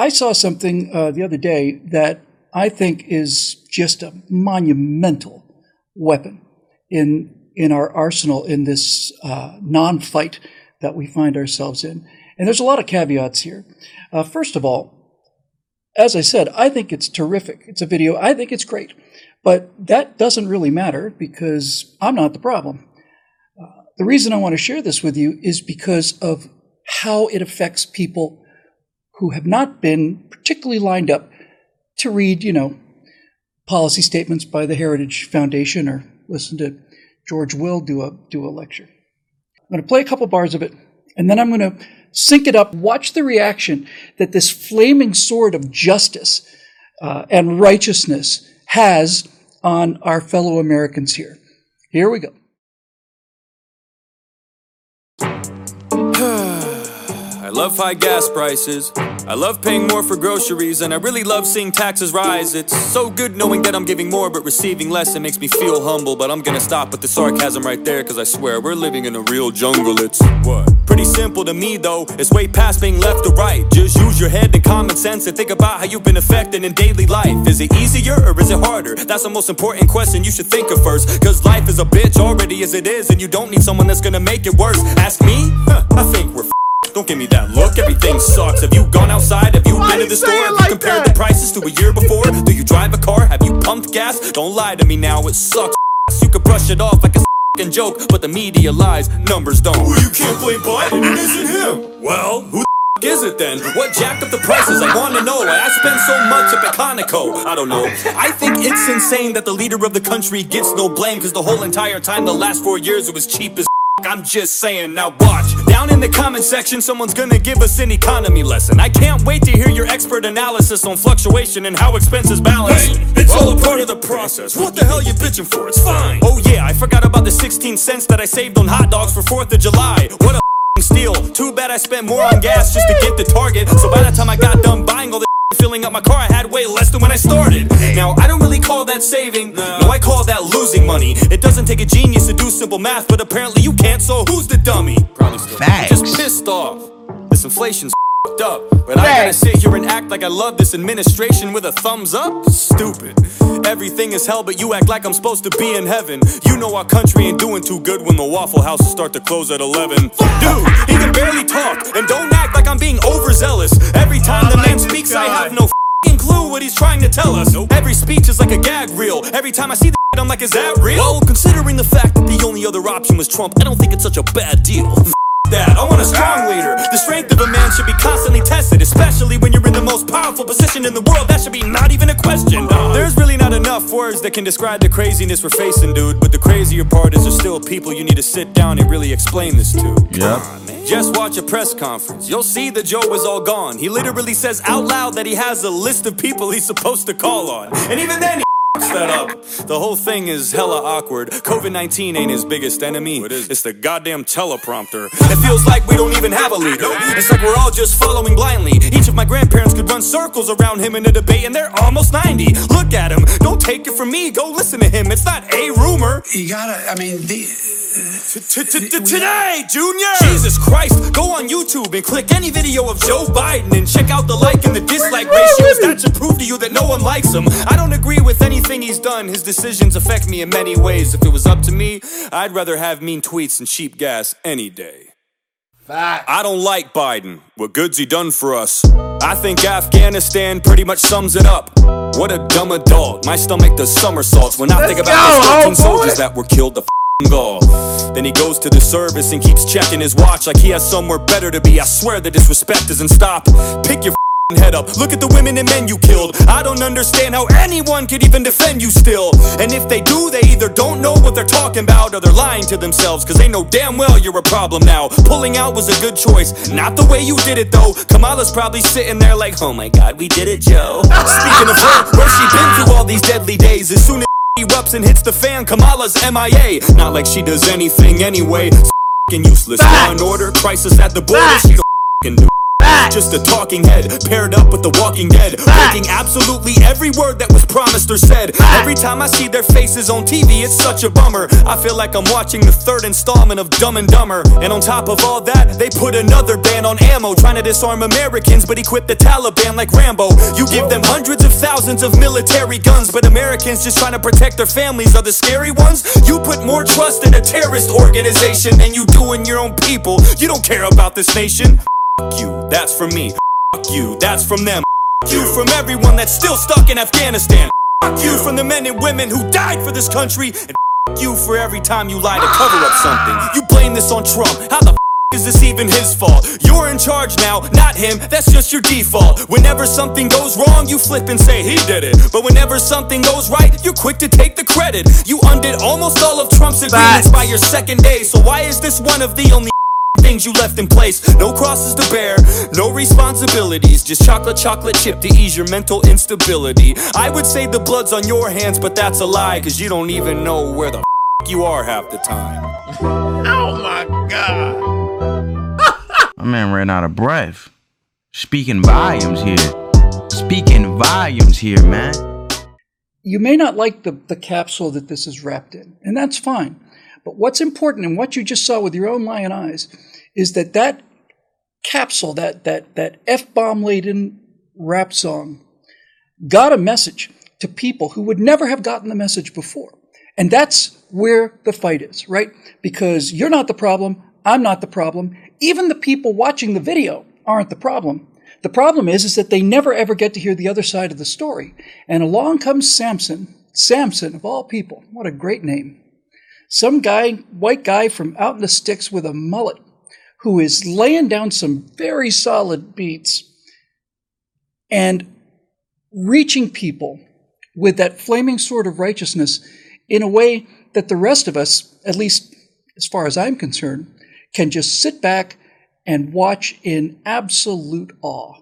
I saw something uh, the other day that I think is just a monumental weapon in in our arsenal in this uh, non-fight that we find ourselves in. And there's a lot of caveats here. Uh, first of all, as I said, I think it's terrific. It's a video. I think it's great. But that doesn't really matter because I'm not the problem. Uh, the reason I want to share this with you is because of how it affects people who have not been particularly lined up to read, you know, policy statements by the Heritage Foundation or listen to George Will do a do a lecture. I'm going to play a couple bars of it, and then I'm going to sync it up. Watch the reaction that this flaming sword of justice uh, and righteousness has on our fellow Americans here. Here we go. I love high gas prices. I love paying more for groceries, and I really love seeing taxes rise. It's so good knowing that I'm giving more but receiving less. It makes me feel humble, but I'm gonna stop with the sarcasm right there, cause I swear we're living in a real jungle. It's what? Pretty simple to me though, it's way past being left or right. Just use your head and common sense and think about how you've been affected in daily life. Is it easier or is it harder? That's the most important question you should think of first. Cause life is a bitch already as it is, and you don't need someone that's gonna make it worse. Ask me? Huh, I think we're don't give me that look, everything sucks. Have you gone outside? Have you Why been to the store? Have like you compared that? the prices to a year before? Do you drive a car? Have you pumped gas? Don't lie to me now, it sucks. You could brush it off like a fing joke, but the media lies, numbers don't. Well, you can't blame Biden, it isn't him. Well, who the is it then? What jacked up the prices? I wanna know why I spend so much at Conoco. I don't know. I think it's insane that the leader of the country gets no blame, cause the whole entire time, the last four years, it was cheap as I'm just saying, now watch. Down in the comment section, someone's gonna give us an economy lesson. I can't wait to hear your expert analysis on fluctuation and how expenses balance. Hey, it's all a part of the process. What the hell you bitching for? It's fine. Oh yeah, I forgot about the 16 cents that I saved on hot dogs for 4th of July. What a f***ing steal. Too bad I spent more on gas just to get the target. So by the time I got done buying all the filling up my car, I had way less than when I started. Now, I don't really call that saving. No, I call that losing money. It doesn't take a genius to do simple math, but apparently you can't, so who's the dummy? Probably still. Facts. Just pissed off. This inflation's fed up. But I gotta sit here and act like I love this administration with a thumbs up? Stupid. Everything is hell, but you act like I'm supposed to be in heaven. You know our country ain't doing too good when the Waffle Houses start to close at 11. Dude, he can barely talk, and don't act like I'm being overzealous. Every time the man speaks, I have no clue what he's trying to tell us. Every speech is like a gag reel. Every time I see the I'm like, is that real? Well, considering the fact that the only other option was Trump, I don't think it's such a bad deal. That. I want a strong leader. The strength of a man should be constantly tested, especially when you're in the most powerful position in the world. That should be not even a question. Uh, there's really not enough words that can describe the craziness we're facing, dude. But the crazier part is there's still people you need to sit down and really explain this to. Yeah. Just watch a press conference. You'll see that Joe is all gone. He literally says out loud that he has a list of people he's supposed to call on. And even then, that up. The whole thing is hella awkward. COVID 19 ain't his biggest enemy. It's the goddamn teleprompter. It feels like we don't even have a leader. It's like we're all just following blindly. Each of my grandparents could run circles around him in a debate, and they're almost 90. Look at him. Don't take it from me. Go listen to him. It's not a rumor. You gotta, I mean, the, Today, Junior! Jesus Christ, go on YouTube and click any video of Joe Biden and check out the like and the dislike ratios. That should prove to you that no one likes him. I don't agree with anything he's done. His decisions affect me in many ways. If it was up to me, I'd rather have mean tweets and cheap gas any day. I don't like Biden. What good's he done for us? I think Afghanistan pretty much sums it up. What a dumb adult. My stomach does somersaults when I think Let's about go, those 13 soldiers that were killed to Then he goes to the service and keeps checking his watch like he has somewhere better to be. I swear the disrespect doesn't stop. Pick your head up. Look at the women and men you killed. I don't understand how anyone could even defend you still. And if they do, they either don't know what they're talking about or they're lying to themselves because they know damn well you're a problem now. Pulling out was a good choice. Not the way you did it though. Kamala's probably sitting there like, oh my god, we did it, Joe. Speaking of her, where's she been through all these deadly days? As soon as erupts and hits the fan, Kamala's MIA. Not like she does anything anyway. Useless. Law and order, crisis at the border. She don't Just a talking head, paired up with the walking dead. Breaking absolutely every word that was promised or said. Every time I see their faces on TV, it's such a bummer. I feel like I'm watching the third installment of Dumb and Dumber. And on top of all that, they put another ban on ammo, trying to disarm Americans, but equip the Taliban like Rambo. You give them hundreds of thousands of military guns, but Americans just trying to protect their families are the scary ones. You put more trust in a terrorist organization than you do in your own people. You don't care about this nation. That's from me. Fuck you, that's from them. Fuck you from everyone that's still stuck in Afghanistan. Fuck you from the men and women who died for this country. And f you for every time you lie to cover up something. You blame this on Trump. How the f is this even his fault? You're in charge now, not him, that's just your default. Whenever something goes wrong, you flip and say he did it. But whenever something goes right, you're quick to take the credit. You undid almost all of Trump's agreements by your second day. So why is this one of the only things you left in place? No crosses to bear, no responsibilities. Just chocolate, chocolate chip to ease your mental instability. I would say the blood's on your hands, but that's a lie, cause you don't even know where the f you are half the time. Oh my god. My man ran out of breath. Speaking volumes here. Speaking volumes here, man. You may not like the, the capsule that this is wrapped in, and that's fine. But what's important, and what you just saw with your own lion eyes, is that that capsule, that, that, that F bomb laden rap song, got a message to people who would never have gotten the message before. And that's where the fight is, right? Because you're not the problem, I'm not the problem. Even the people watching the video aren't the problem. The problem is, is that they never ever get to hear the other side of the story. And along comes Samson. Samson, of all people. What a great name. Some guy, white guy from out in the sticks with a mullet, who is laying down some very solid beats and reaching people with that flaming sword of righteousness in a way that the rest of us, at least as far as I'm concerned, can just sit back and watch in absolute awe.